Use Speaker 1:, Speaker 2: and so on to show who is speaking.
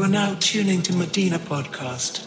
Speaker 1: You are now tuning to Medina Podcast.